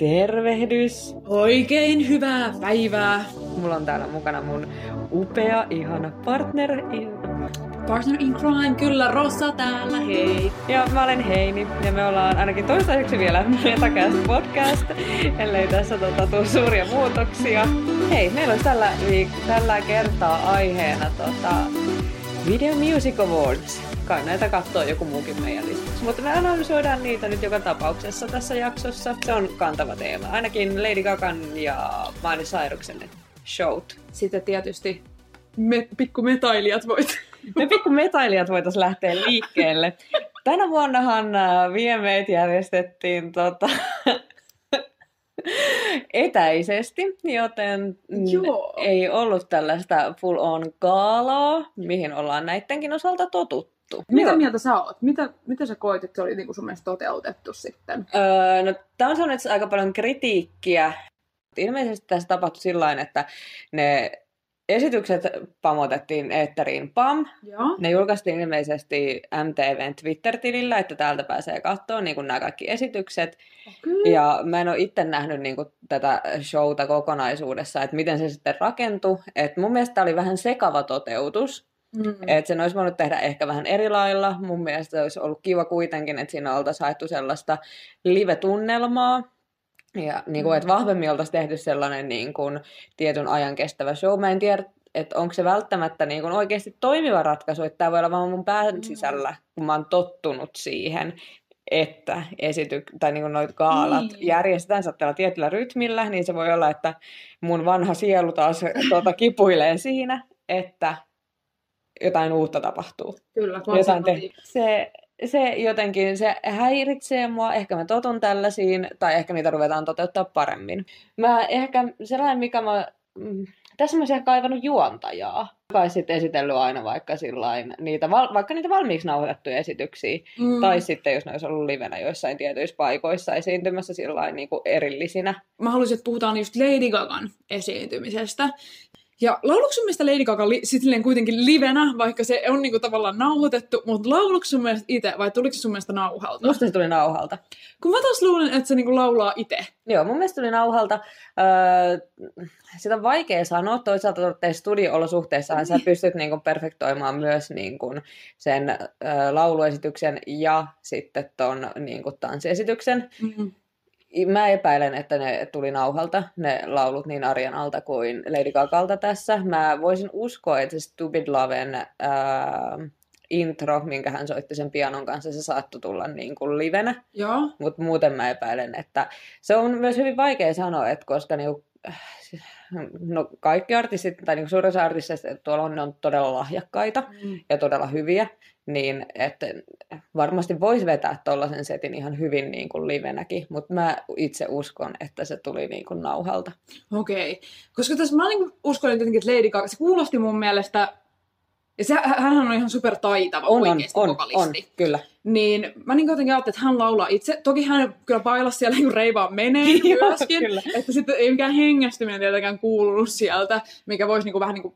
Tervehdys! Oikein hyvää päivää. Mulla on täällä mukana mun upea, ihana partner in... Partner in crime, kyllä Rossa täällä, hei. Ja mä olen Heini, ja me ollaan ainakin toistaiseksi vielä Metacast podcast, ellei tässä tota, tuu suuria muutoksia. Hei, meillä olisi tällä, tällä kertaa aiheena tota, Video Music Awards. Kai näitä katsoo joku muukin meidän listaksi. Mutta me analysoidaan niitä nyt joka tapauksessa tässä jaksossa. Se on kantava teema. Ainakin Lady Gagan ja Miley Cyruksen showt. Sitten tietysti me, pikku metailijat voit. Me pikku metailijat voitaisiin lähteä liikkeelle. Tänä vuonnahan äh, VMAt järjestettiin tota, etäisesti, joten Joo. ei ollut tällaista full on gaalaa, mihin ollaan näidenkin osalta totuttu. Mitä Joo. mieltä sä oot? Mitä, mitä sä koit, että se oli niinku sun mielestä toteutettu sitten? Öö, no, tämä on saanut aika paljon kritiikkiä. Ilmeisesti tässä tapahtui sillä tavalla, että ne esitykset pamotettiin eetteriin PAM. Joo. Ne julkaistiin ilmeisesti MTVn Twitter-tilillä, että täältä pääsee katsoa niin nämä kaikki esitykset. Kyllä. Ja mä en ole itse nähnyt niin kuin, tätä showta kokonaisuudessa, että miten se sitten rakentui. Et mun mielestä tää oli vähän sekava toteutus. Mm. Että sen olisi voinut tehdä ehkä vähän eri lailla. Mun mielestä olisi ollut kiva kuitenkin, että siinä oltaisiin haettu sellaista live-tunnelmaa. Ja niin kuin, että vahvemmin oltaisiin tehty sellainen niin kuin, tietyn ajan kestävä show. Mä en tiedä, että onko se välttämättä niin kuin, oikeasti toimiva ratkaisu, että tämä voi olla vaan mun pään sisällä, kun mä oon tottunut siihen, että esity- tai niin kuin noit gaalat Niin. järjestetään saattaa tietyllä rytmillä, niin se voi olla, että mun vanha sielu taas tuota, kipuilee siinä, että jotain uutta tapahtuu. Kyllä, Jotain te- se, se jotenkin, se häiritsee mua, ehkä mä totun tällaisiin, tai ehkä niitä ruvetaan toteuttaa paremmin. Mä ehkä, sellainen mikä mä, mm, tässä mä olisin kaivannut juontajaa, joka olisi sitten esitellyt aina vaikka sillain, niitä, vaikka niitä valmiiksi nauhoitettuja esityksiä, Mm. tai sitten jos ne olisi ollut livenä joissain tietyissä paikoissa esiintymässä sillain niin kuin erillisinä. Mä haluaisin, että puhutaan just Lady Gagan esiintymisestä. Ja lauluuko sun mielestä Lady Gaga li- silleen kuitenkin livenä, vaikka se on niinku tavallaan nauhoitettu, mutta lauluuko sun mielestä itse vai tuliko se sun mielestä nauhalta? Musta se tuli nauhalta. Kun mä taas luulen, että se niinku laulaa itse. Joo, mun mielestä tuli nauhalta. Öö, sitä on vaikea sanoa. Toisaalta studio-olosuhteissahan sä pystyt niinku perfektoimaan myös niinku sen öö, lauluesityksen ja sitten ton niinku tanssiesityksen. Mm. Mä epäilen, että ne tuli nauhalta, ne laulut niin Arjan alta kuin Lady Gagalta tässä. Mä voisin uskoa, että se Stupid Loven ää, intro, minkä hän soitti sen pianon kanssa, se saattoi tulla niin kuin livenä. Joo. Mutta muuten mä epäilen, että se on myös hyvin vaikea sanoa, että koska niinku, äh, no kaikki artistit, tai niinku suurin osa artisteista tuolla on, ne on todella lahjakkaita Mm. ja todella hyviä, niin että varmasti voisi vetää tuollaisen setin ihan hyvin niin kuin livenäkin, mutta mä itse uskon, että se tuli niin kuin nauhalta. Okei. Okay. Koska tässä mä niinku uskon jotenkin, että Lady Gaga, se kuulosti mun mielestä, ja se, hän on ihan super taitava On, on, oikeasti on, on, vokalisti. kyllä. Niin mä niin jotenkin ajattelin, että hän laulaa itse. Toki hän kyllä bailas siellä niin reivaan menee Joo, myöskin. kyllä. Että sitten ei mikään hengästyminen tietenkään kuulunut sieltä, mikä voisi niin vähän niin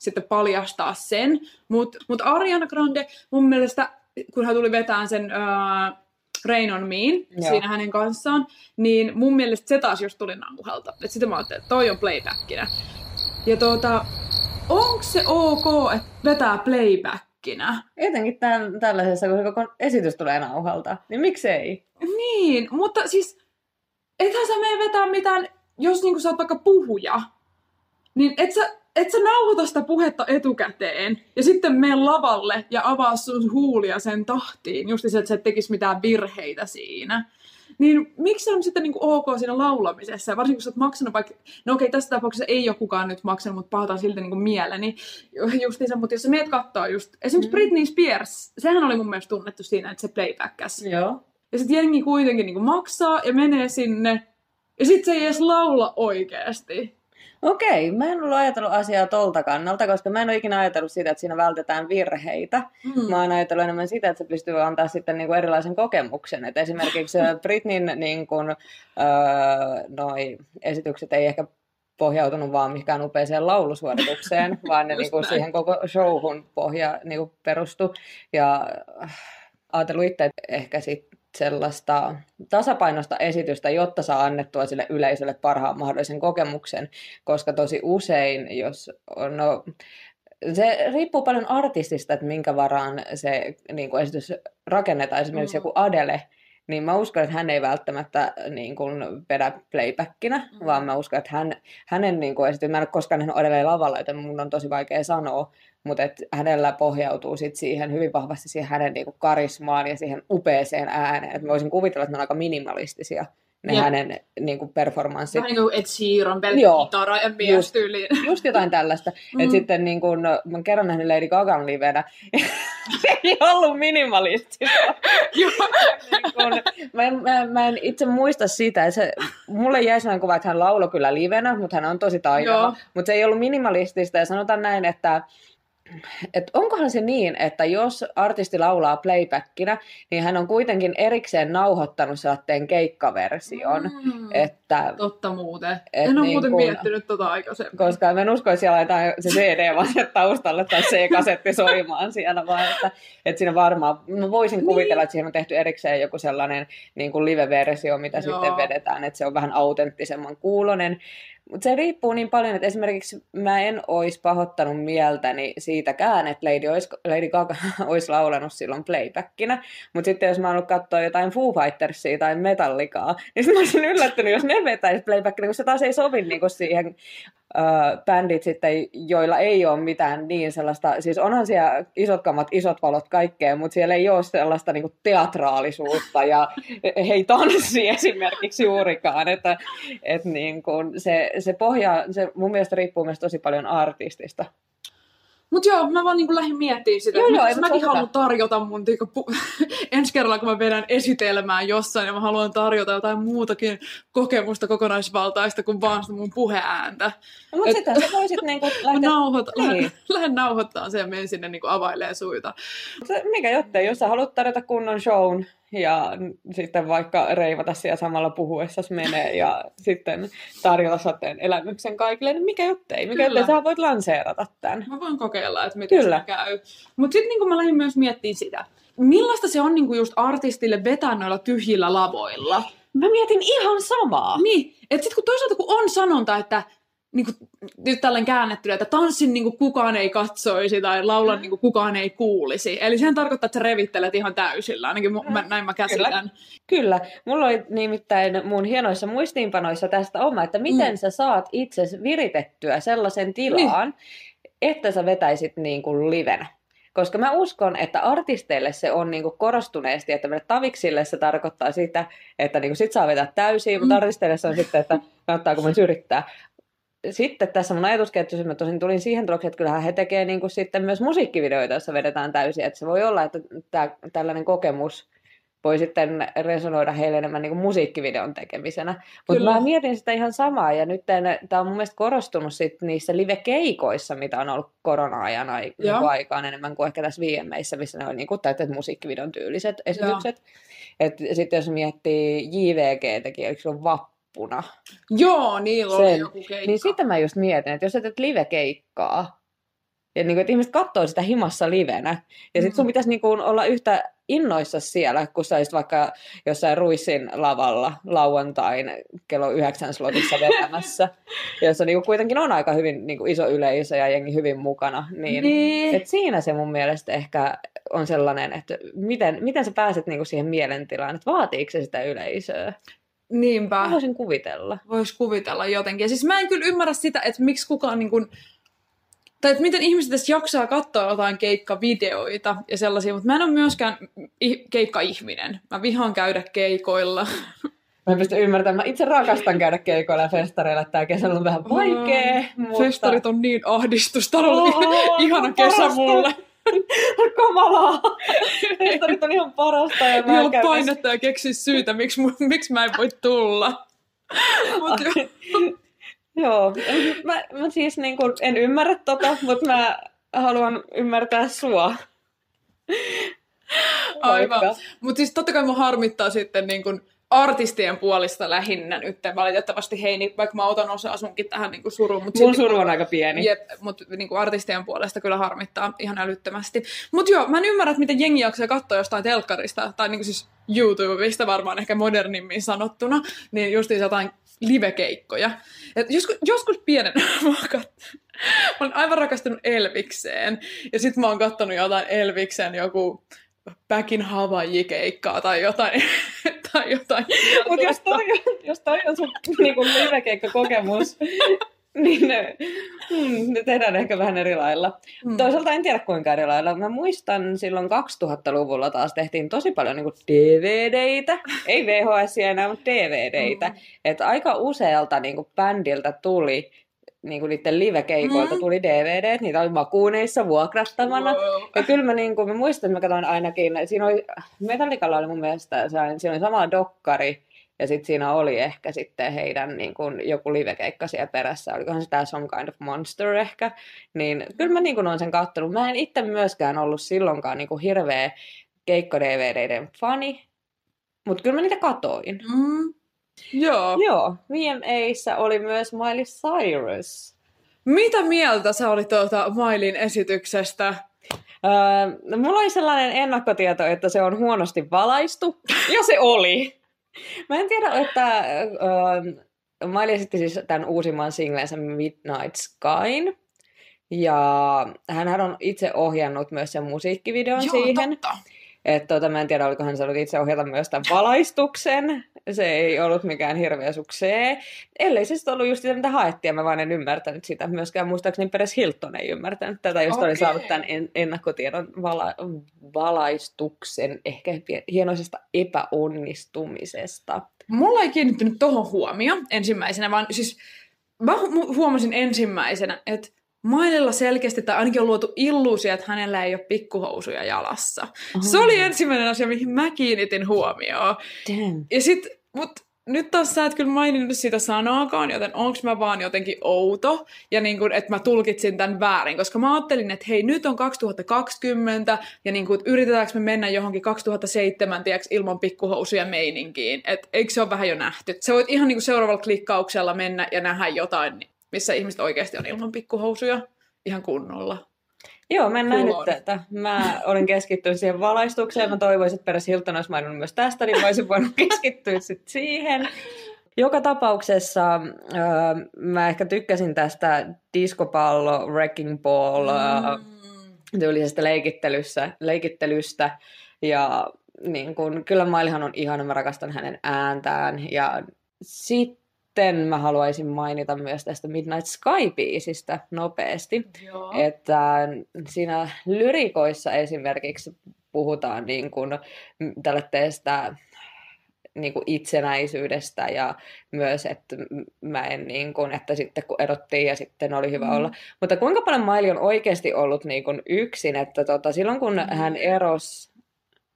sitten paljastaa sen. Mutta mut Ariana Grande mun mielestä, kun hän tuli vetään sen uh, Rain on Mean Joo. siinä hänen kanssaan, niin mun mielestä se taas just tuli nauhalta. Et sitten mä ajattelin, että toi on playbackina. Ja tuota, onko se ok, että vetää playbackina? Etenkin tämän, tällaisessa, kun se koko esitys tulee nauhalta, niin miksei? Niin, mutta siis ethän sä mene vetää mitään, jos niinku sä oot vaikka puhuja, niin et sä, et sä nauhoita sitä puhetta etukäteen ja sitten mene lavalle ja avaa sun huulia sen tahtiin, just se, että sä et tekis mitään virheitä siinä. Niin miksi se on sitten niinku ok siinä laulamisessa? Varsinkin kun sä oot maksanut vaikka, no okei, tässä tapauksessa ei ole kukaan nyt maksanut, mutta pahataan silti niinku mieleni. Justiinsa, mutta jos sä meet kattoo just, esimerkiksi Mm. Britney Spears, sehän oli mun mielestä tunnettu siinä, että se playbackäs. Joo. Ja sitten jengi kuitenkin niinku maksaa ja menee sinne. Ja sitten se ei edes laula oikeasti. Okei, mä en ollut ajatellut asiaa tolta kannalta, koska mä en ole ikinä ajatellut sitä, että siinä vältetään virheitä. Mm. Mä oon ajatellut enemmän sitä, että se pystyy antaa sitten niinku erilaisen kokemuksen. Et esimerkiksi Britnin niinku, öö, noi esitykset ei ehkä pohjautunut vaan mikään upeeseen laulusuoritukseen, vaan ne niinku siihen koko showhun pohja niinku perustu. Ja äh, ajatellut itse ehkä sit sellaista tasapainosta esitystä, jotta saa annettua sille yleisölle parhaan mahdollisen kokemuksen, koska tosi usein, jos on, no, se riippuu paljon artistista, että minkä varaan se niin kuin esitys rakennetaan. Esimerkiksi mm. joku Adele, niin mä uskon, että hän ei välttämättä niin kuin, vedä playbackina, mm. vaan mä uskon, että hän, hänen niin kuin, esitys, mä en ole koskaan nähnyt Adeleen lavalla, joten mun on tosi vaikea sanoa, mutta et hänellä pohjautuu sit siihen hyvin vahvasti siihen hänen niinku karismaan ja siihen upeeseen ääneen. Et mä voisin kuvitella, että ne on aika minimalistisia ne ja. hänen niinku performanssit. Vähän niin kuin Ed Sheeran, pelkkä kitara ja just, just jotain tällaista. Mm. Et sitten niin kun, no, mä oon kerran nähnyt Lady Gagan livenä. se ei ollut minimalistista. niin kun, mä, en, mä, mä, en itse muista sitä. Se, mulle jäi sellainen kuva, että hän lauloi kyllä livenä, mutta hän on tosi taitava. Mutta se ei ollut minimalistista ja sanotaan näin, että et onkohan se niin, että jos artisti laulaa playbackina, niin hän on kuitenkin erikseen nauhoittanut sellaisen keikkaversion. Mm, että, totta muuten. Et en ole niin muuten kun, miettinyt tota aikaisemmin. Koska en usko, että siellä laitetaan se CD vaan taustalle tai C-kasetti soimaan siellä, vaan että, että siinä varmaan, mä voisin niin. kuvitella, että siihen on tehty erikseen joku sellainen niin kuin live-versio, mitä Joo. sitten vedetään, että se on vähän autenttisemman kuulonen. Mutta se riippuu niin paljon, että esimerkiksi mä en olisi pahoittanut mieltäni siitäkään, että Lady, olisi, Lady Gaga olisi laulanut silloin playbackina. Mutta sitten jos mä ollut katsoa jotain Foo Fightersia tai Metallicaa, niin mä olisin yllättynyt, jos ne vetäisi playbackina, kun se taas ei sovi niinku siihen bändit sitten, joilla ei ole mitään niin sellaista, siis onhan siellä isot kamat, isot valot kaikkea, mutta siellä ei ole sellaista niin teatraalisuutta ja hei tanssi esimerkiksi juurikaan, että, että niin kuin se, se pohja, se mun mielestä riippuu myös tosi paljon artistista. Mutta joo, mä vaan niinku lähdin miettimään sitä, joo, että joo, mäkin haluan tarjota mun tiiä, pu- ensi kerralla, kun mä vedän esitelmään jossain, ja mä haluan tarjota jotain muutakin kokemusta kokonaisvaltaista kuin vaan sitä mun puheääntä. No, mutta sitä sä voisit niinku lähteä... Nauhoit, niin. lähden, lähden nauhoittaa sen ja menen sinne niinku availee suita. Mikä jottei, jos sä haluat tarjota kunnon shown, ja sitten vaikka reivata siellä samalla puhuessa menee ja sitten tarjota sateen elämyksen kaikille, niin mikä jottei, mikä jottei, sä voit lanseerata tämän. Mä voin kokeilla, että miten Kyllä. se käy. Mutta sitten niin mä lähdin myös miettimään sitä, millaista se on niin just artistille vetää noilla tyhjillä lavoilla. Mä mietin ihan samaa. Niin, että sitten kun toisaalta kun on sanonta, että niin kuin, nyt tällainen käännetty, että tanssin niin kuin kukaan ei katsoisi tai laulan mm. niin kuin kukaan ei kuulisi. Eli sehän tarkoittaa, että sä revittelet ihan täysillä, ainakin mm. mä, näin mä käsitän. Kyllä. Kyllä. Mulla oli nimittäin mun hienoissa muistiinpanoissa tästä oma, että miten mm. sä saat itse viritettyä sellaisen tilaan, niin. että sä vetäisit niin kuin livenä. Koska mä uskon, että artisteille se on niinku korostuneesti, että meille taviksille se tarkoittaa sitä, että niinku sit saa vetää täysin, mm. mutta artisteille se on sitten, että kannattaako myös yrittää sitten tässä mun ajatusketjussa mä tosin tulin siihen tulokseen, että kyllähän he tekee niin kuin sitten myös musiikkivideoita, joissa vedetään täysin. Että se voi olla, että tää, tällainen kokemus voi sitten resonoida heille enemmän niin kuin musiikkivideon tekemisenä. Mutta mä mietin sitä ihan samaa, ja nyt tämä on mun mielestä korostunut sit niissä live-keikoissa, mitä on ollut korona-ajan ai- niin aikaan enemmän kuin ehkä tässä VMeissä, missä ne on niin kuin täytet musiikkivideon tyyliset esitykset. Sitten jos miettii JVG teki, eikö se ole Vappu, viikonloppuna. Joo, niillä oli joku keikka. Niin sitten mä just mietin, että jos sä teet live-keikkaa, ja niin kuin, että ihmiset katsoo sitä himassa livenä, ja sitten sun mm. pitäisi niin kuin olla yhtä innoissa siellä, kun sä olisit vaikka jossain Ruissin lavalla lauantain kello yhdeksän slotissa vetämässä, jossa niin kuitenkin on aika hyvin niin kuin iso yleisö ja jengi hyvin mukana. Niin, niin. Et siinä se mun mielestä ehkä on sellainen, että miten, miten sä pääset niin kuin siihen mielentilaan, että vaatiiko se sitä yleisöä? Niinpä. Mä voisin kuvitella. Vois kuvitella jotenkin. Ja siis mä en kyllä ymmärrä sitä, että miksi kukaan niin kuin, tai että miten ihmiset edes jaksaa katsoa jotain keikkavideoita ja sellaisia, mutta mä en ole myöskään keikka-ihminen. Mä vihaan käydä keikoilla. Mä en pysty ymmärtämään. Mä itse rakastan käydä keikoilla ja festareilla. Tää kesällä on vähän vaikea. Mm, mutta... Festarit on niin ahdistusta. Oh, ihana kesä parasta. mulle. Kamalaa. Festarit on ihan parasta. Ja mä ihan painetta ja keksi syytä, miksi, miksi mä en voi tulla. Mut jo. Joo, mä, mä siis niin kun, en ymmärrä tota, mutta mä haluan ymmärtää sua. Aivan. Mutta siis totta kai mun harmittaa sitten niin kun artistien puolista lähinnä nyt valitettavasti Heini, vaikka mä otan osaa sunkin tähän niin suruun. Mutta Mun suru on aika pieni. Jep, mutta niin artistien puolesta kyllä harmittaa ihan älyttömästi. Mutta joo, mä en ymmärrä, että miten jengi jaksaa katsoa jostain telkkarista, tai niin siis YouTubesta varmaan ehkä modernimmin sanottuna, niin just jotain livekeikkoja. Et joskus, joskus pienen mä oon, mä olen aivan rakastunut Elvikseen, ja sitten mä oon kattonut jotain Elviksen joku Back in Hawaii-keikkaa tai jotain. tai jotain. Mutta jos toi, jos toi on sun niinku livekeikka-kokemus, niin ne, hmm, ne tehdään ehkä vähän eri lailla. Hmm. Toisaalta en tiedä kuinka eri lailla. Mä muistan silloin 2000-luvulla taas tehtiin tosi paljon niin DVDitä. Ei VHS enää, mutta DVDitä. Hmm. Et aika usealta niin kuin, bändiltä tuli niin kuin niiden live-keikoilta mm. tuli DVD, niitä oli makuuneissa vuokrattamana. Wow. Ja kyllä mä, niin kuin, mä muistan, että mä katsoin ainakin, siinä oli, Metallicalla oli mun mielestä, siinä oli sama dokkari, ja sitten siinä oli ehkä sitten heidän niin kuin, joku livekeikka siellä perässä, olikohan se tämä Some Kind of Monster ehkä. Niin kyllä mä niin kuin, olen sen kattonut. Mä en itse myöskään ollut silloinkaan niin kuin, hirveä keikko-DVDiden fani, mutta kyllä mä niitä katoin. Mm. Joo. Joo, VMAissa oli myös Miley Cyrus. Mitä mieltä sä olit tuota Milin esityksestä? Öö, mulla oli sellainen ennakkotieto, että se on huonosti valaistu, ja se oli. Mä en tiedä, että öö, Miley esitti siis tämän uusimman singlensä Midnight Skyn. Ja hän on itse ohjannut myös sen musiikkivideon Joo, siihen. Totta. Että tota, mä en tiedä, oliko hän saanut itse ohjata myös tämän valaistuksen. Se ei ollut mikään hirveä suksee. Ellei se sitten ollut just sitä, mitä haettiin, mä vaan en ymmärtänyt sitä. Myöskään muistaakseni Peres Hilton ei ymmärtänyt tätä, josta okay. oli saanut tämän en- ennakkotiedon vala- valaistuksen ehkä hienoisesta epäonnistumisesta. Mulla ei kiinnittynyt tohon huomio ensimmäisenä, vaan siis mä huomasin ensimmäisenä, että Maililla selkeästi, tai ainakin on luotu illuusia, että hänellä ei ole pikkuhousuja jalassa. Oh. Se oli ensimmäinen asia, mihin mä kiinnitin huomioon. Damn. Ja sit, mut nyt taas sä et kyllä maininnut sitä sanaakaan, joten onks mä vaan jotenkin outo, ja niin kun, että mä tulkitsin tämän väärin, koska mä ajattelin, että hei, nyt on 2020, ja niin kun, yritetäänkö me mennä johonkin 2007 tiiäks, ilman pikkuhousuja meininkiin, että eikö se ole vähän jo nähty? Sä voit ihan niin seuraavalla klikkauksella mennä ja nähdä jotain missä ihmiset oikeasti on ilman pikkuhousuja ihan kunnolla. Joo, mä en nähnyt tätä. Mä olin keskittynyt siihen valaistukseen. Mä toivoisin, että Peres Hilton olisi maininnut myös tästä, niin mä olisin voinut keskittyä sit siihen. Joka tapauksessa äh, mä ehkä tykkäsin tästä diskopallo, wrecking ball mm. tyylisestä leikittelystä, leikittelystä. Ja niin kun, kyllä Mailihan on ihana, mä rakastan hänen ääntään. Ja sitten sitten mä haluaisin mainita myös tästä Midnight Sky-biisistä nopeasti. Joo. Että siinä lyrikoissa esimerkiksi puhutaan niin kuin tällaista niin kuin itsenäisyydestä ja myös, että mä en niin kuin, että sitten kun erottiin ja sitten oli hyvä mm. olla. Mutta kuinka paljon Maili on oikeasti ollut niin kuin yksin, että tota, silloin kun mm. hän erosi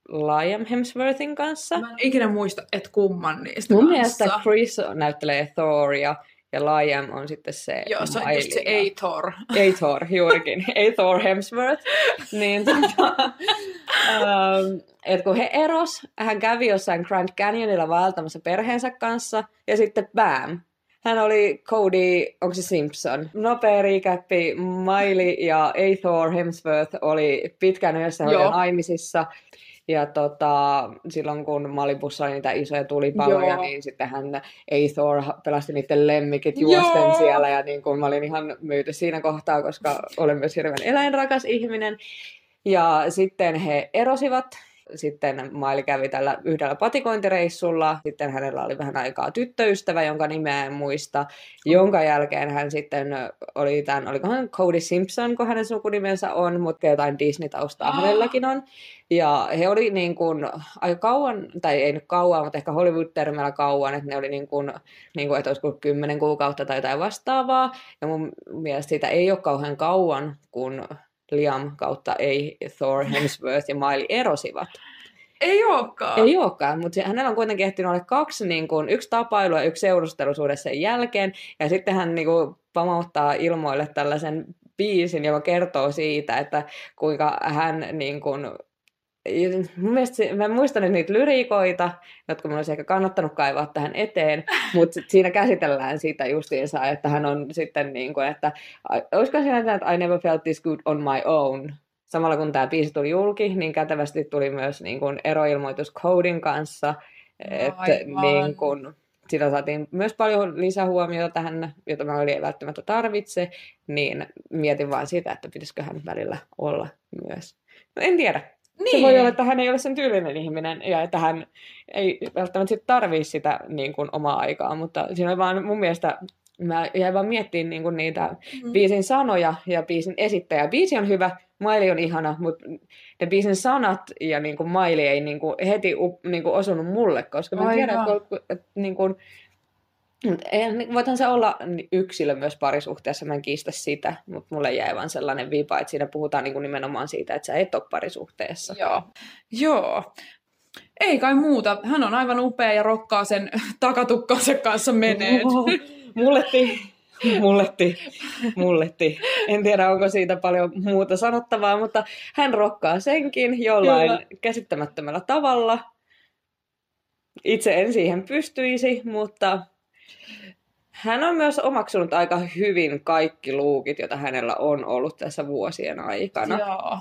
Liam Hemsworthin kanssa. Mä en ikinä muista, että kumman niistä Mun kanssa. mielestä Chris näyttelee Thoria ja Liam on sitten se Joo, se on just se Athor. Athor, juurikin. Athor Hemsworth. niin tota, um, et kun he eros, hän kävi jossain Grand Canyonilla vaeltamassa perheensä kanssa ja sitten bam, hän oli Cody, onko se Simpson? Nopea riikäppi, Miley ja Athor Hemsworth oli pitkään yhdessä naimisissa. Ja tota, silloin kun Malibussa oli niitä isoja tulipaloja, Joo. niin sitten hän Aethor pelasti niiden lemmikit juosten Joo. siellä. Ja niin kun mä olin ihan myyty siinä kohtaa, koska olen myös hirveän eläinrakas ihminen. Ja sitten he erosivat sitten Maili kävi tällä yhdellä patikointireissulla. Sitten hänellä oli vähän aikaa tyttöystävä, jonka nimeä en muista. Jonka jälkeen hän sitten oli tämän, olikohan Cody Simpson, kun hänen sukunimensä on, mutta jotain Disney-taustaa oh. hänelläkin on. Ja he oli niin kuin aika kauan, tai ei nyt kauan, mutta ehkä Hollywood-termillä kauan, että ne oli niin kuin, niin kuin että olisiko kymmenen kuukautta tai jotain vastaavaa. Ja mun mielestä siitä ei ole kauhean kauan, kun Liam kautta ei Thor Hemsworth ja Miley erosivat. Ei olekaan. Ei olekaan, mutta hänellä on kuitenkin ehtinyt olla kaksi, niin kuin, yksi tapailu ja yksi seurustelusuhde sen jälkeen. Ja sitten hän niin kuin, pamauttaa ilmoille tällaisen biisin, joka kertoo siitä, että kuinka hän niin kuin, mun mielestä, se- mä muistan nyt niitä lyriikoita, jotka mun olisi ehkä kannattanut kaivaa tähän eteen, mutta siinä käsitellään sitä justiinsa, että hän on sitten niin kuin, että olisiko siinä, että I never felt this good on my own. Samalla kun tämä biisi tuli julki, niin kätevästi tuli myös niin kuin eroilmoitus Codin kanssa, että niin kuin, sitä saatiin myös paljon lisähuomiota tähän, jota mä olin ei välttämättä tarvitse, niin mietin vaan sitä, että pitäisikö hän välillä olla myös. No en tiedä. Niin. Se voi olla, että hän ei ole sen tyylinen ihminen ja että hän ei välttämättä sit tarvii sitä niin kuin, omaa aikaa, mutta siinä oli vaan mun mielestä, mä jäin vaan miettimään niin kuin, niitä Mm. biisin sanoja ja biisin esittäjä. Biisi on hyvä, Miley on ihana, mutta ne biisin sanat ja niin kuin Miley ei niin kuin heti up, niin kuin osunut mulle, koska mä tiedän, että, että niin kuin, eihän- voithan se olla yksilö myös parisuhteessa, mä en kiistä sitä, mutta mulle jäi vaan sellainen vipa, että siinä puhutaan niin kuin nimenomaan siitä, että sä et ole parisuhteessa. Joo. Joo. Ei kai muuta. Hän on aivan upea ja rokkaa sen takatukkansa kanssa menee. mulletti, mulletti, mulletti. En tiedä, onko siitä paljon muuta sanottavaa, mutta hän rokkaa senkin jollain Kyllä. käsittämättömällä tavalla. Itse en siihen pystyisi, mutta hän on myös omaksunut aika hyvin kaikki luukit, joita hänellä on ollut tässä vuosien aikana. Joo.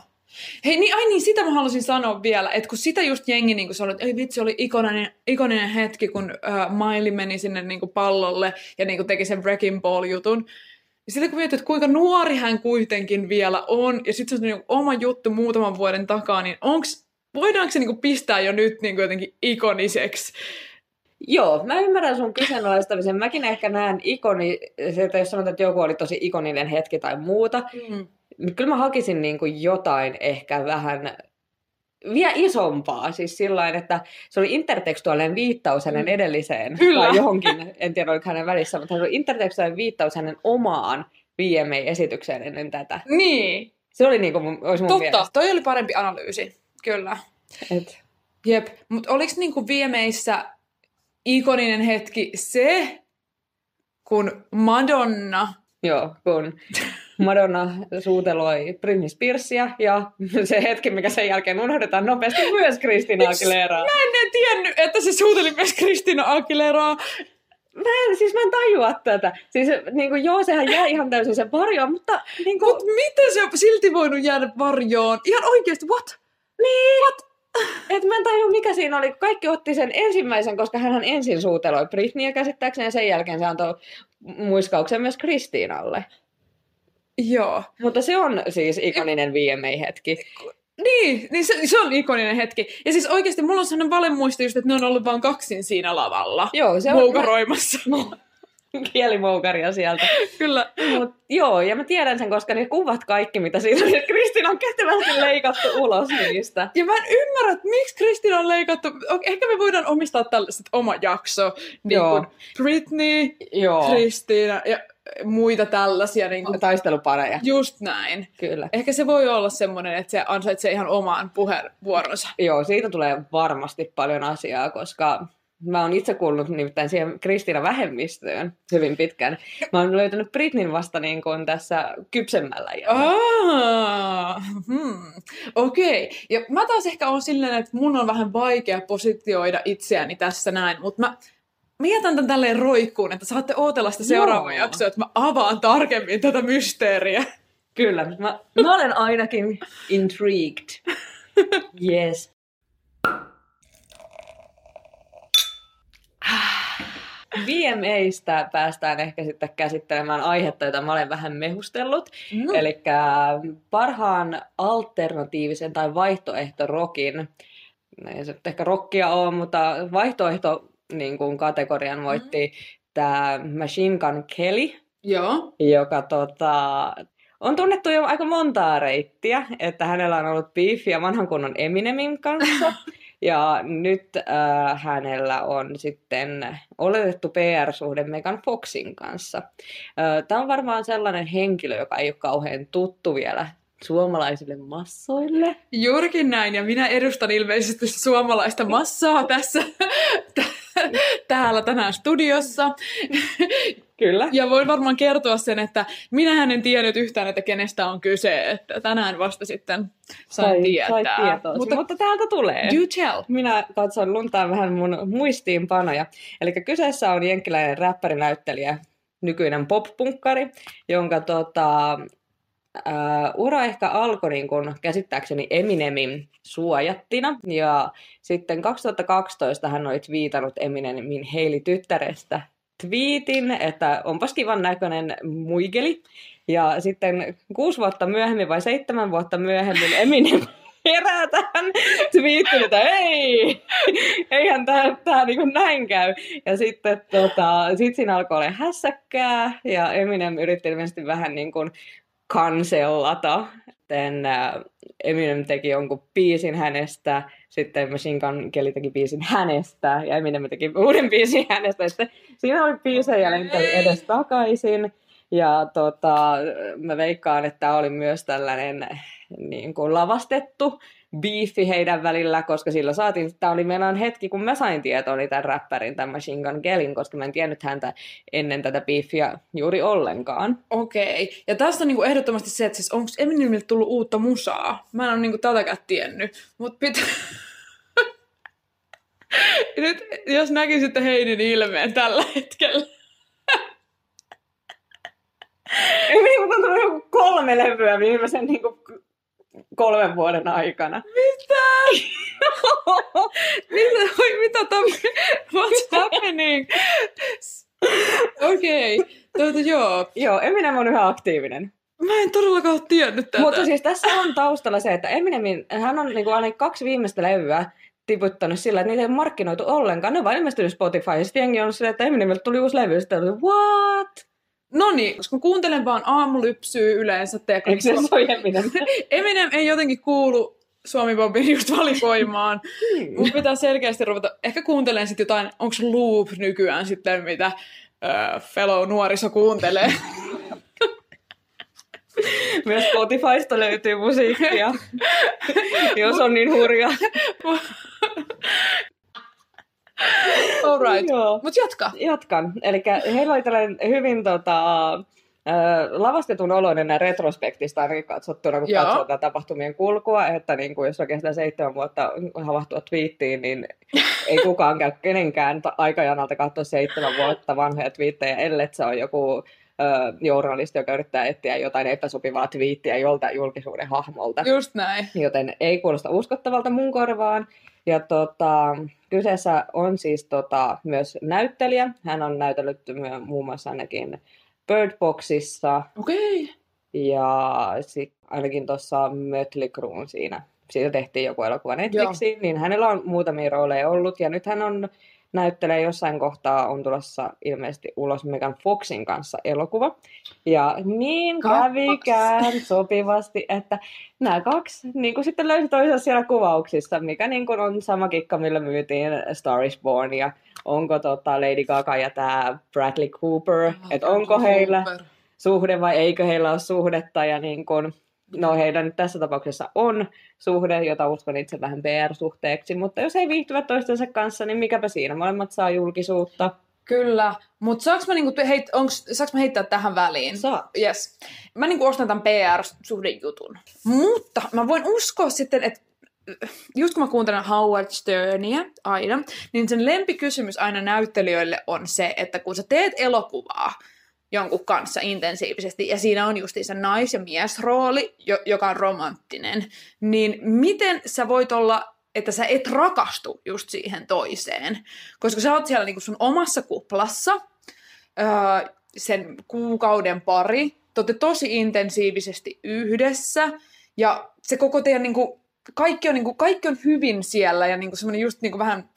Hei, niin, ai niin, sitä mä halusin sanoa vielä, että kun sitä just jengi niin sanoi, että ei vitsi, oli ikoninen, ikoninen hetki, kun äh, Miley meni sinne niin kuin pallolle ja niin kuin teki sen Wrecking Ball-jutun. Ja sitten kun mietit, että kuinka nuori hän kuitenkin vielä on, ja sitten se on niin oma juttu muutaman vuoden takaa, niin onks, voidaanko se niin kuin pistää jo nyt niin kuin jotenkin ikoniseksi? Joo, mä ymmärrän sun kyseenalaistamisen. Mäkin ehkä näen ikoni, että jos sanotaan, että joku oli tosi ikoninen hetki tai muuta, Mm. niin kyllä mä hakisin niin kuin jotain ehkä vähän vielä isompaa. Siis sillain, että se oli intertekstuaalinen viittaus hänen Mm. edelliseen Kyllä. tai johonkin, en tiedä oliko hänen välissä, mutta se oli intertekstuaalinen viittaus hänen omaan VMA-esitykseen ennen tätä. Niin, Se oli niin kuin mun, olisi mun totta. mielestä. Toi oli parempi analyysi, kyllä. Et, Jep, mutta oliko niinku viemeissä ikoninen hetki se, kun Madonna, joo, kun Madonna suuteloi Britney Spearsia ja se hetki, mikä sen jälkeen unohdetaan nopeasti myös Christina Aguilera. mä en en tiennyt, että se suuteli myös Kristina Aguileraa. Mä en, siis mä en tajua tätä. Siis niin kuin, joo, sehän jää ihan täysin sen varjoon, mutta niin kuin, Mutta miten se on silti voinut jäädä varjoon? Ihan oikeasti, what? niin, What? Et mä en tajua mikä siinä oli. Kaikki otti sen ensimmäisen, koska hän ensin suuteloi Britneyä käsittääkseni ja sen jälkeen se antoi muiskauksen myös Kristiinalle. Joo. Mutta se on siis ikoninen VMA-hetki. Niin, niin se, se on ikoninen hetki. Ja siis oikeasti mulla on sellainen valemuisto just, että ne on ollut vain kaksin siinä lavalla. Joo, se on Moukaroimassa. kielimoukaria sieltä. Kyllä. Mut, joo, ja mä tiedän sen, koska ne kuvat kaikki, mitä siinä on, Kristiina on kätevästi leikattu ulos niistä. Ja mä en ymmärrä, että miksi Kristina on leikattu. Ehkä me voidaan omistaa tällaiset oma jakso. Niin Joo. kuin Britney, Joo, Kristiina ja muita tällaisia. Niin kuin, taistelupareja, just näin. kyllä. Ehkä se voi olla semmoinen, että se ansaitsee ihan omaan puheenvuoronsa. Joo, siitä tulee varmasti paljon asiaa, koska mä oon itse kuulunut nimittäin siihen Kristiina vähemmistöön hyvin pitkään. Mä oon löytänyt Britnin vasta niin kuin tässä kypsemmällä. Aa, hmm. Okei. Okay. Ja mä taas ehkä on silleen, että mun on vähän vaikea positioida itseäni tässä näin, mutta mä, mä jätän tän tälleen roikkuun, että saatte ootella sitä seuraavaa Joo. jaksoa, että mä avaan tarkemmin tätä mysteeriä. Kyllä, mä, mä olen ainakin intrigued. Yes. VMAistä päästään ehkä sitten käsittelemään aihetta, jota mä olen vähän mehustellut. Mm. Eli parhaan alternatiivisen tai vaihtoehtorokin, ei se nyt ehkä rockia ole, mutta vaihtoehto niin kuin kategorian voitti tämä Machine Gun Kelly, Joo. joka tota, on tunnettu jo aika montaa reittiä, että hänellä on ollut beefia vanhan kunnon Eminemin kanssa. Ja nyt äh, hänellä on sitten oletettu PR-suhde Megan Foxin kanssa. Äh, Tämä on varmaan sellainen henkilö, joka ei ole kauhean tuttu vielä suomalaisille massoille. Juurikin näin, ja minä edustan ilmeisesti suomalaista massaa tässä, täällä tänään studiossa. Kyllä. Ja voin varmaan kertoa sen, että minähän en tiennyt yhtään, että kenestä on kyse. Että tänään vasta sitten sain Sai- tietää. Sai tietoa. Mutta, mutta täältä tulee. do tell. Minä katson luntaan vähän mun muistiinpanoja. Eli kyseessä on jenkkiläinen räppärinäyttelijä, nykyinen pop-punkkari, jonka tota, ää, ura ehkä alkoi niin kun, käsittääkseni Eminemin suojattina. Ja sitten 2012 hän oli viitannut Eminemin Heili-tyttärestä twiitin, että onpas kivan näköinen muigeli. Ja sitten kuusi vuotta myöhemmin vai seitsemän vuotta myöhemmin Eminem herää tähän twiittiin, että ei, eihän tämä, tämä niin näin käy. Ja sitten tota, sit siinä alkoi olla hässäkkää ja Eminem yritti ilmeisesti vähän niin kuin kansellata. Sitten äh, Eminem teki jonkun biisin hänestä, sitten Machine Gun Kelly teki biisin hänestä ja Eminem teki uuden biisin hänestä. Sitten siinä oli biisejä lentänyt edes takaisin. Ja tota, mä veikkaan, että tämä oli myös tällainen niin kuin lavastettu biifi heidän välillä, koska sillä saatiin, tämä oli meidän hetki, kun mä sain tietoa tämän räppärin, tämän Machine Gun Kellyn, koska mä en tiennyt häntä ennen tätä biifiä juuri ollenkaan. Okei. Ja tässä on niinku ehdottomasti se, että siis onko Eminemiltä tullut uutta musaa? Mä en ole niinku tätäkään tiennyt. Mutta pitää... Nyt, jos näkisitte Heinin ilmeen tällä hetkellä. Eminem on tullut joku kolme levyä viimeisen niin kuin, kolmen vuoden aikana. Mitä? mitä, oi, mitä tam... What's happening? Okei. Okay. Tuota, joo. Joo, Eminem on yhä aktiivinen. Mä en todellakaan ole tiennyt tätä. Mutta siis tässä on taustalla se, että Eminemin, hän on niin kuin ainakin kaksi viimeistä levyä tiputtanut sillä, että niitä ei markkinoitu ollenkaan. Ne on vain ilmestynyt Spotify, ja sitten jengi on silleen, että Eminemiltä tuli uusi levy, ja sitten oli, what? No niin, koska kuuntelen vaan aamulypsyä yleensä Eikö se ole Eminem? Eminem ei jotenkin kuulu Suomi Bobin just valikoimaan. Mun pitää selkeästi ruveta, ehkä kuuntelen sitten jotain, onko Loop nykyään sitten, mitä uh, fellow nuoriso kuuntelee. Myös Spotifysta löytyy musiikkia, jos on niin hurjaa. Alright. Joo. Mut jatka. Jatkan. Eli heillä oli tällainen hyvin tota, äh, lavastetun oloinen retrospektista ainakin katsottuna, kun Joo. katsoo tätä tapahtumien kulkua, että niin kuin, jos on kestää seitsemän vuotta havahtua twiittiin, niin ei kukaan käy kenenkään ta- aikajanalta katsoa seitsemän vuotta vanhoja twiittejä, ellei se on joku journalisti, joka yrittää etsiä jotain epäsopivaa twiittiä joltain julkisuuden hahmolta. Just näin. Joten ei kuulosta uskottavalta mun korvaan. Ja tota, kyseessä on siis tota, myös näyttelijä. Hän on näytellyt muun muassa ainakin Bird Boxissa Okei. Okay. ja sit ainakin tuossa Mötley Cruen siinä. Siitä tehtiin joku elokuva Netflixiin, niin hänellä on muutamia rooleja ollut. Ja nyt hän on näyttelee jossain kohtaa on tulossa ilmeisesti ulos Megan Foxin kanssa elokuva. Ja niin kävikään sopivasti, että nämä kaksi niin kuin sitten löysi toisensa siellä kuvauksissa, mikä niin kuin on sama kikka, millä myytiin Star is Born ja onko tota Lady Gaga ja tämä Bradley Cooper, että onko heillä Super. suhde vai eikö heillä ole suhdetta ja niin kuin, no heillä nyt tässä tapauksessa on suhde, jota uskon itse vähän PR-suhteeksi, mutta jos he viihtyvät toistensa kanssa, niin mikäpä siinä, molemmat saa julkisuutta. Kyllä, mutta saanko mä, niinku heit, onks, saanko mä heittää tähän väliin? Saa. Yes. Mä niinku ostan tämän PR-suhdejutun. Mutta mä voin uskoa sitten, että just kun mä kuuntelen Howard Sternia aina, niin sen lempikysymys aina näyttelijöille on se, että kun sä teet elokuvaa jonkun kanssa intensiivisesti, ja siinä on justiinsa nais- ja miesrooli, jo- joka on romanttinen, niin miten sä voit olla että sä et rakastu just siihen toiseen. Koska sä oot siellä niinku sun omassa kuplassa öö, sen kuukauden pari, te tosi intensiivisesti yhdessä, ja se koko teidän niinku, kaikki, on, niinku, kaikki on hyvin siellä, ja niinku semmoinen just niinku vähän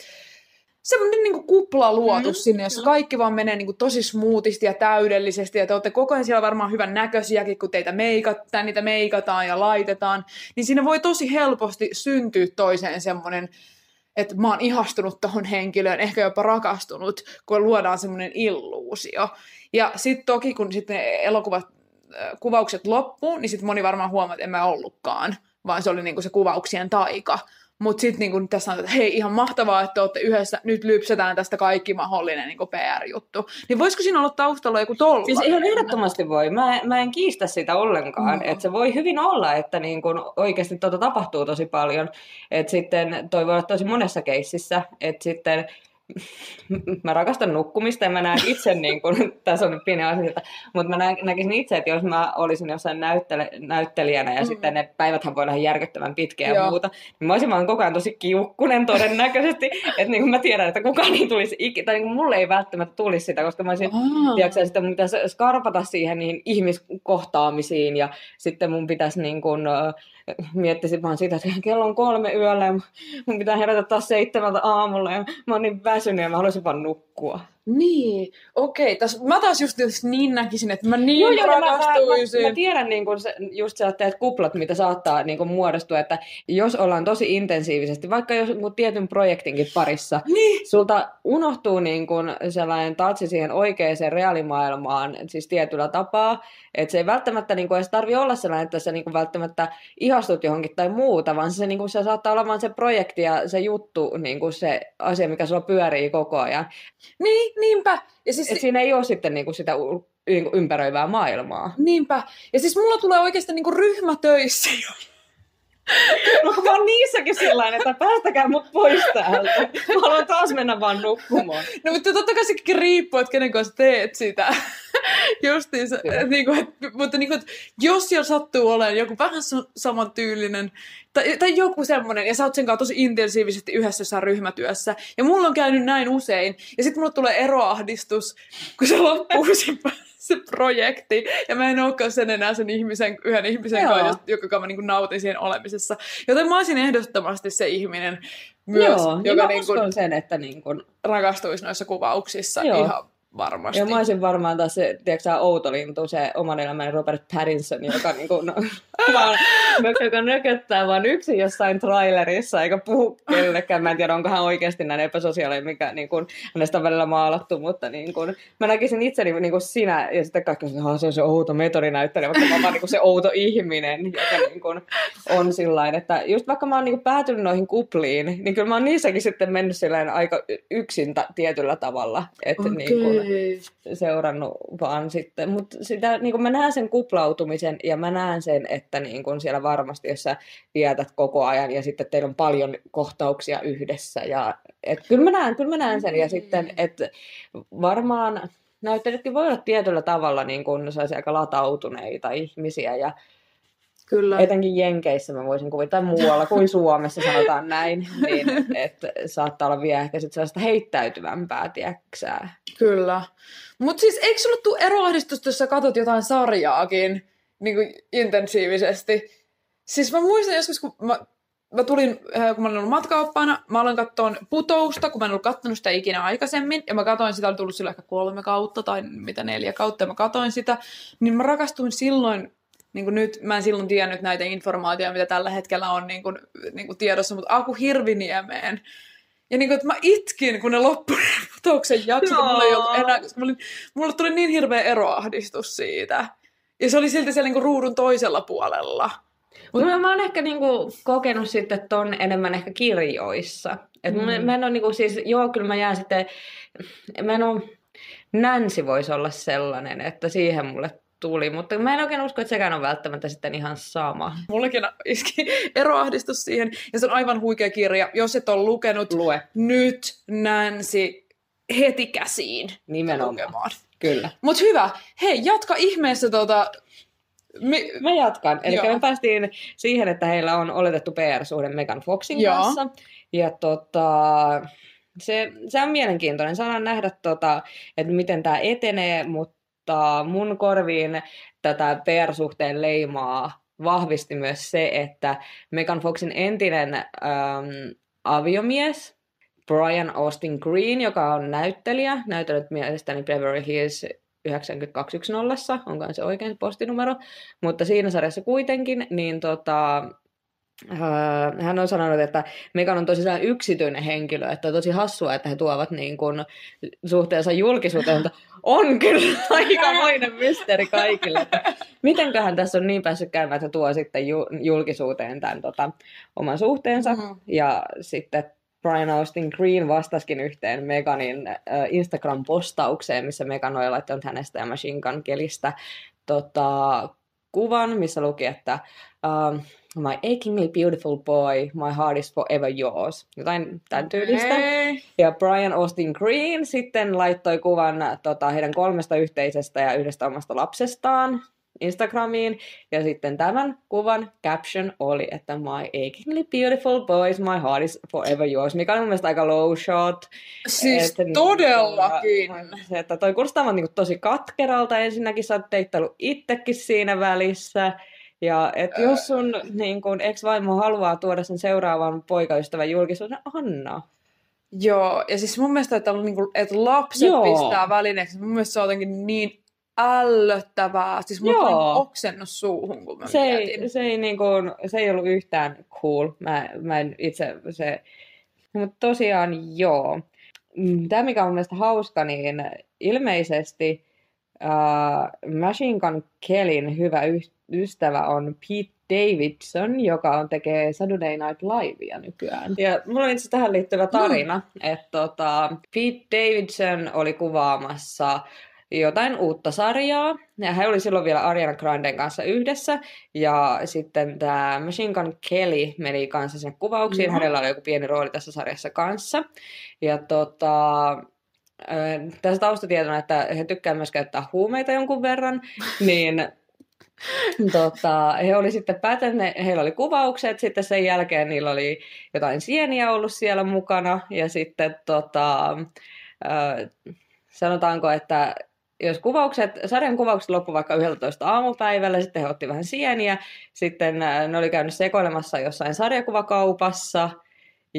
semmoinen niinku kupla luotu mm, sinne, jossa kaikki vaan menee niinku tosi smoothisti ja täydellisesti, ja te olette koko ajan siellä varmaan hyvän näköisiäkin, kun teitä meikat, tai niitä meikataan ja laitetaan, niin siinä voi tosi helposti syntyä toiseen semmoinen, että mä oon ihastunut tohon henkilöön, ehkä jopa rakastunut, kun luodaan semmoinen illuusio. Ja sitten toki, kun sitten elokuvat, äh, kuvaukset loppuu, niin sitten moni varmaan huomaa, että en mä ollutkaan, vaan se oli niinku se kuvauksien taika. Mutta sitten niin tässä on, että hei, ihan mahtavaa, että olette yhdessä, nyt lypsetään tästä kaikki mahdollinen niin PR-juttu. Niin voisiko siinä olla taustalla joku tolla? Siis ihan ehdottomasti voi. Mä, mä en kiistä sitä ollenkaan. No. Että se voi hyvin olla, että niin kun oikeasti tuota tapahtuu tosi paljon. Että sitten toi voi olla tosi monessa keississä. Että sitten mä rakastan nukkumista ja mä näen itse, niin kun, tässä on nyt pieni asia, mutta mä näkisin itse, että jos mä olisin jossain näyttele, näyttelijänä ja mm. sitten ne päiväthän voi olla järkyttävän pitkiä ja muuta, niin mä olisin vaan koko ajan tosi kiukkunen todennäköisesti, että niin mä tiedän, että kukaan ei tulisi ikinä, tai niin mulle ei välttämättä tulisi sitä, koska mä olisin, oh. tiedätkö, sitten mun pitäisi skarpata siihen niihin ihmiskohtaamisiin ja sitten mun pitäisi niin kun, miettisin vaan sitä, että kello on kolme yöllä ja mun pitää herätä taas seitsemältä aamulla ja mä oon niin väsynyt ja mä haluaisin vaan nukkua. Niin, okei. Okay. mä taas just niin näkisin, että mä niin joo, joo, rakastuisin. Mä, mä, mä, tiedän niin kun se, just sellaiset kuplat, mitä saattaa niin kun muodostua, että jos ollaan tosi intensiivisesti, vaikka jos mut tietyn projektinkin parissa, niin. sulta unohtuu niin kun sellainen tatsi siihen oikeaan reaalimaailmaan, siis tietyllä tapaa, että se ei välttämättä niin kun edes tarvi olla sellainen, että sä niin kun välttämättä ihastut johonkin tai muuta, vaan se, niin kun se saattaa olla vain se projekti ja se juttu, niin kun se asia, mikä sulla pyörii koko ajan. Niin, niinpä. Ja siis, Et siinä ei ole sitten niinku sitä niinku ympäröivää maailmaa. Niinpä. Ja siis mulla tulee oikeasti niinku ryhmätöissä jo. Mutta mä oon niissäkin sillä että päästäkää mut pois täältä. Mä haluan taas mennä vaan nukkumaan. No mutta totta kai sekin riippuu, että kenen kanssa teet sitä. Justiinsa. Niin kuin, että, mutta niin kuin, että jos siellä sattuu olemaan joku vähän samantyylinen tai, tai joku semmoinen, ja sä oot sen kanssa tosi intensiivisesti yhdessä jossain ryhmätyössä. Ja mulla on käynyt näin usein. Ja sitten mulla tulee eroahdistus, kun se loppuu se projekti, ja mä en olekaan sen enää sen ihmisen, yhden ihmisen Joo. kanssa, joka mä niin nautin siihen olemisessa. Joten mä olisin ehdottomasti se ihminen myös, Joo, joka niin kuin, sen, että niin kuin... rakastuisi noissa kuvauksissa Joo. ihan varmasti. Ja mä olisin varmaan taas se, tiedätkö outolintu, se oman elämän Robert Pattinson, joka niinku, no, vaan, joka nököttää vaan yksin jossain trailerissa, eikä puhu kellekään. Mä en tiedä, onko hän oikeasti näin epäsosiaalinen, mikä niin kuin, hänestä on välillä maalattu, mutta niin kuin, mä näkisin itseni niin kuin sinä, ja sitten kaikki että se on se outo metodinäyttelijä, vaikka mä oon vaan niin kuin se outo ihminen, joka niin kuin, on sillä että just vaikka mä oon niin kuin päätynyt noihin kupliin, niin kyllä mä oon niissäkin sitten mennyt aika yksin ta- tietyllä tavalla. Että okay. niin kuin, seurannut vaan sitten. Mutta sitä, niin mä näen sen kuplautumisen ja mä näen sen, että niin kun siellä varmasti, jos sä vietät koko ajan ja sitten teillä on paljon kohtauksia yhdessä. Ja, et, kyllä, mä näen, kyllä mä näen sen ja sitten, mm. että varmaan näyttelijätkin voi olla tietyllä tavalla niin kun aika latautuneita ihmisiä ja Kyllä. Etenkin Jenkeissä mä voisin kuvitella, tai muualla kuin Suomessa sanotaan näin, niin että saattaa olla vielä ehkä sit sellaista heittäytyvämpää, tiedäksää. Kyllä. Mutta siis eikö sulle tule eroahdistusta, jos sä katsot jotain sarjaakin niin kuin intensiivisesti? Siis mä muistan joskus, kun mä, mä tulin, äh, kun mä olin ollut matkaoppaana, mä aloin katsoa putousta, kun mä en ollut katsonut sitä ikinä aikaisemmin, ja mä katsoin sitä, oli tullut sillä ehkä kolme kautta tai mitä neljä kautta, ja mä katsoin sitä, niin mä rakastuin silloin niin kuin nyt, mä en silloin tiennyt näitä informaatioita, mitä tällä hetkellä on niin kuin, niin kuin tiedossa, mutta Aku Hirviniemeen. Ja niin kuin, että mä itkin, kun ne loppui putouksen jakso, no. mulla ei ollut enää, koska olin, mulle tuli niin hirveä eroahdistus siitä. Ja se oli silti siellä niin kuin ruudun toisella puolella. Mutta mä, mä oon ehkä niinku kokenut sitten ton enemmän ehkä kirjoissa. Et mm. mä, mä en ole niinku siis, joo kyllä mä jään sitten, mä en ole, Nancy voisi olla sellainen, että siihen mulle tuli, mutta mä en oikein usko, että sekään on välttämättä sitten ihan sama. Mullekin iski eroahdistus siihen, ja se on aivan huikea kirja. Jos et ole lukenut, Lue. nyt Nancy heti käsiin Nimenomaan. Lukemaan. Kyllä. Mutta hyvä. Hei, jatka ihmeessä tota... Mi- Mä jatkan. Eli me päästiin siihen, että heillä on oletettu PR-suhde Megan Foxin Joo. kanssa. Ja tota, se, se on mielenkiintoinen. Saadaan nähdä, tota, että miten tämä etenee, mutta mutta mun korviin tätä PR-suhteen leimaa vahvisti myös se, että Megan Foxin entinen ähm, aviomies, Brian Austin Green, joka on näyttelijä, näytellyt mielestäni Beverly Hills 9210, onko se oikein postinumero, mutta siinä sarjassa kuitenkin, niin tota, hän on sanonut, että Megan on tosi yksityinen henkilö, että on tosi hassua, että he tuovat niin kuin, suhteensa julkisuuteen, mutta on kyllä aikamoinen mysteeri kaikille. Että mitenköhän tässä on niin päässyt käymään, että tuo sitten ju- julkisuuteen tämän tota, oman suhteensa. Mm-hmm. Ja sitten Brian Austin Green vastaskin yhteen Meganin äh, Instagram-postaukseen, missä Megan oli laittanut hänestä ja Machine Gun Kelistä tota, kuvan, missä luki, että uh, My achingly beautiful boy, my heart is forever yours. Jotain tämän tyylistä. Okay. Ja Brian Austin Green sitten laittoi kuvan tota, heidän kolmesta yhteisestä ja yhdestä omasta lapsestaan Instagramiin. Ja sitten tämän kuvan caption oli, että my achingly beautiful boys, my heart is forever yours, mikä on mun mielestä aika low shot. Siis että, todellakin. Niin, se, että toi kuulostaa niin tosi katkeralta. Ensinnäkin sä oot teittänyt itsekin siinä välissä. Ja et jos sun niin kun, ex-vaimo haluaa tuoda sen seuraavan poikaystävän julkisuuden, anna. Joo, ja siis mun mielestä, että, niin kuin, että lapset Joo. pistää välineeksi, mun mielestä se on jotenkin niin ällöttävää. Siis mulla on oksennus suuhun, kun mä se ei, se, ei niin kuin, se ei ollut yhtään cool. Mä, mä en itse se... Mutta tosiaan joo. Mm, Tämä, mikä on mielestäni hauska, niin ilmeisesti uh, Machine Gun Kellin hyvä y- ystävä on Pete Davidson, joka on tekee Saturday Night Livea nykyään. Ja mulla on itse tähän liittyvä tarina, mm. että tota, Pete Davidson oli kuvaamassa jotain uutta sarjaa. Ja hän oli silloin vielä Ariana Granden kanssa yhdessä. Ja sitten tämä Machine Gun Kelly meni kanssa sen kuvauksiin. Mm-hmm. Hänellä oli joku pieni rooli tässä sarjassa kanssa. Ja tota, tässä taustatietona, että he tykkää myös käyttää huumeita jonkun verran, niin tota, he oli sitten päätäneet, heillä oli kuvaukset, sitten sen jälkeen niillä oli jotain sieniä ollut siellä mukana, ja sitten tota, sanotaanko, että jos kuvaukset, sarjan kuvaukset loppu vaikka 11 aamupäivällä, sitten he otti vähän sieniä, sitten ne oli käynyt sekoilemassa jossain sarjakuvakaupassa,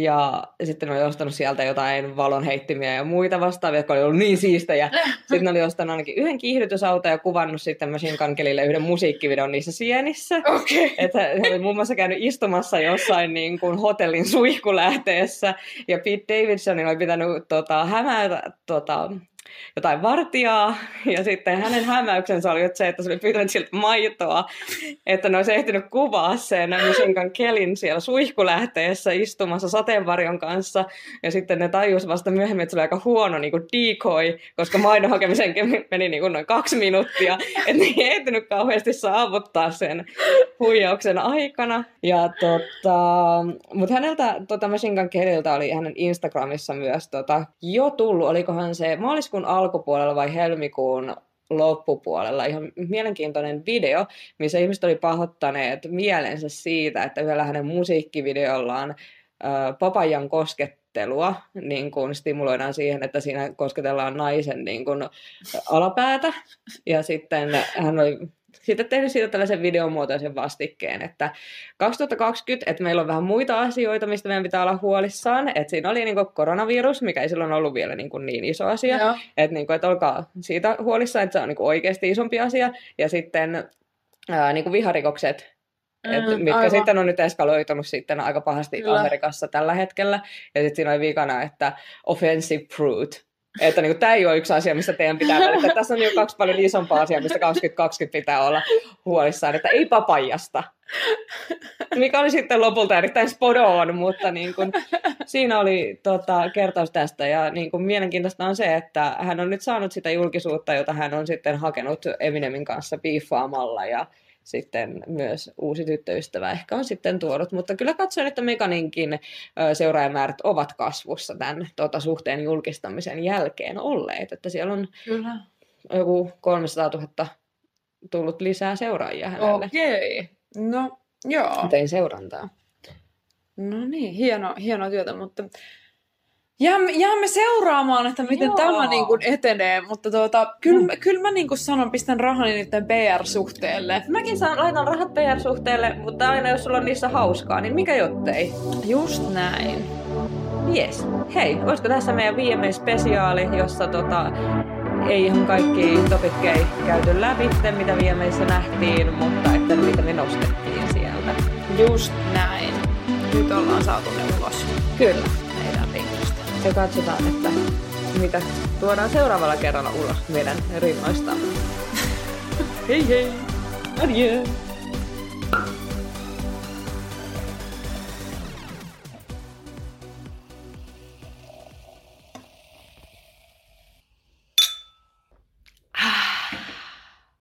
ja sitten ne oli ostanut sieltä jotain valonheittimiä ja muita vastaavia, jotka oli ollut niin siistejä. Sitten ne oli ostanut ainakin yhden kiihdytysauton ja kuvannut sitten Machine Kankelille yhden musiikkivideon niissä sienissä. Okay. Että he oli muun muassa käynyt istumassa jossain niin kuin hotellin suihkulähteessä. Ja Pete Davidson oli pitänyt tota, hämätä tota, jotain vartijaa, ja sitten hänen hämäyksensä oli se, että se oli pyytänyt siltä maitoa, että ne olisi ehtinyt kuvaa sen Mishinkan Kelin siellä suihkulähteessä istumassa sateenvarjon kanssa, ja sitten ne tajus vasta myöhemmin, että se oli aika huono niin kuin decoy, koska maidon hakemisen meni niin kuin noin kaksi minuuttia, että ne ei ehtinyt kauheasti saavuttaa sen huijauksen aikana, ja tota, mutta häneltä, tota Mishinkan Keliltä oli hänen Instagramissa myös tota, jo tullut, olikohan se maaliskuun alkupuolella vai helmikuun loppupuolella ihan mielenkiintoinen video, missä ihmiset oli pahoittaneet mielensä siitä, että yhdellä hänen musiikkivideollaan papajan koskettelua niin kun stimuloidaan siihen, että siinä kosketellaan naisen niin kun, alapäätä. Ja sitten hän oli sitten tehnyt siitä tällaisen videomuotoisen vastikkeen, että 2020, että meillä on vähän muita asioita, mistä meidän pitää olla huolissaan, että siinä oli niin koronavirus, mikä ei silloin ollut vielä niin, kuin niin iso asia, Joo. että, niin kuin, että olkaa siitä huolissaan, että se on niin kuin oikeasti isompi asia, ja sitten ää, niin kuin viharikokset, et, mm, mitkä aivan. sitten on nyt eskaloitunut sitten aika pahasti Kyllä. Amerikassa tällä hetkellä. Ja sitten siinä oli vikana, että offensive fruit, että niin tämä ei ole yksi asia, mistä teidän pitää välittää. Tässä on jo kaksi paljon isompaa asiaa, mistä 2020 pitää olla huolissaan, että ei papajasta. Mikä oli sitten lopulta erittäin spot on, mutta niin kuin, siinä oli tota, kertaus tästä. Ja niin kuin, mielenkiintoista on se, että hän on nyt saanut sitä julkisuutta, jota hän on sitten hakenut Eminemin kanssa biiffaamalla. Ja sitten myös uusi tyttöystävä ehkä on sitten tuonut, mutta kyllä katsoin, että Meganinkin seuraajamäärät ovat kasvussa tämän tuota, suhteen julkistamisen jälkeen olleet, että siellä on kyllä. joku 300 000 tullut lisää seuraajia hänelle. Okei, okay. no joo. Tein seurantaa. No niin, hieno, hieno työtä, mutta Jäämme, jäämme seuraamaan, että miten Joo. tämä niin kuin etenee, mutta tuota, kyllä, mm. kyllä mä niin kuin sanon, pistän rahani niiden PR-suhteelle. Mäkin saan, laitan rahat PR-suhteelle, mutta aina jos sulla on niissä hauskaa, niin mikä jottei? Just näin. Yes. Hei, olisiko tässä meidän viimeinen spesiaali, jossa tota, ei ihan kaikki topikkei käyty läpi, mitä viimeissä nähtiin, mutta että mitä me nostettiin sieltä. Just näin. Nyt ollaan saatu ne ulos. Kyllä. Ja katsotaan, että mitä tuodaan seuraavalla kerralla ulos meidän rinnoistamme. hei hei! Adieu!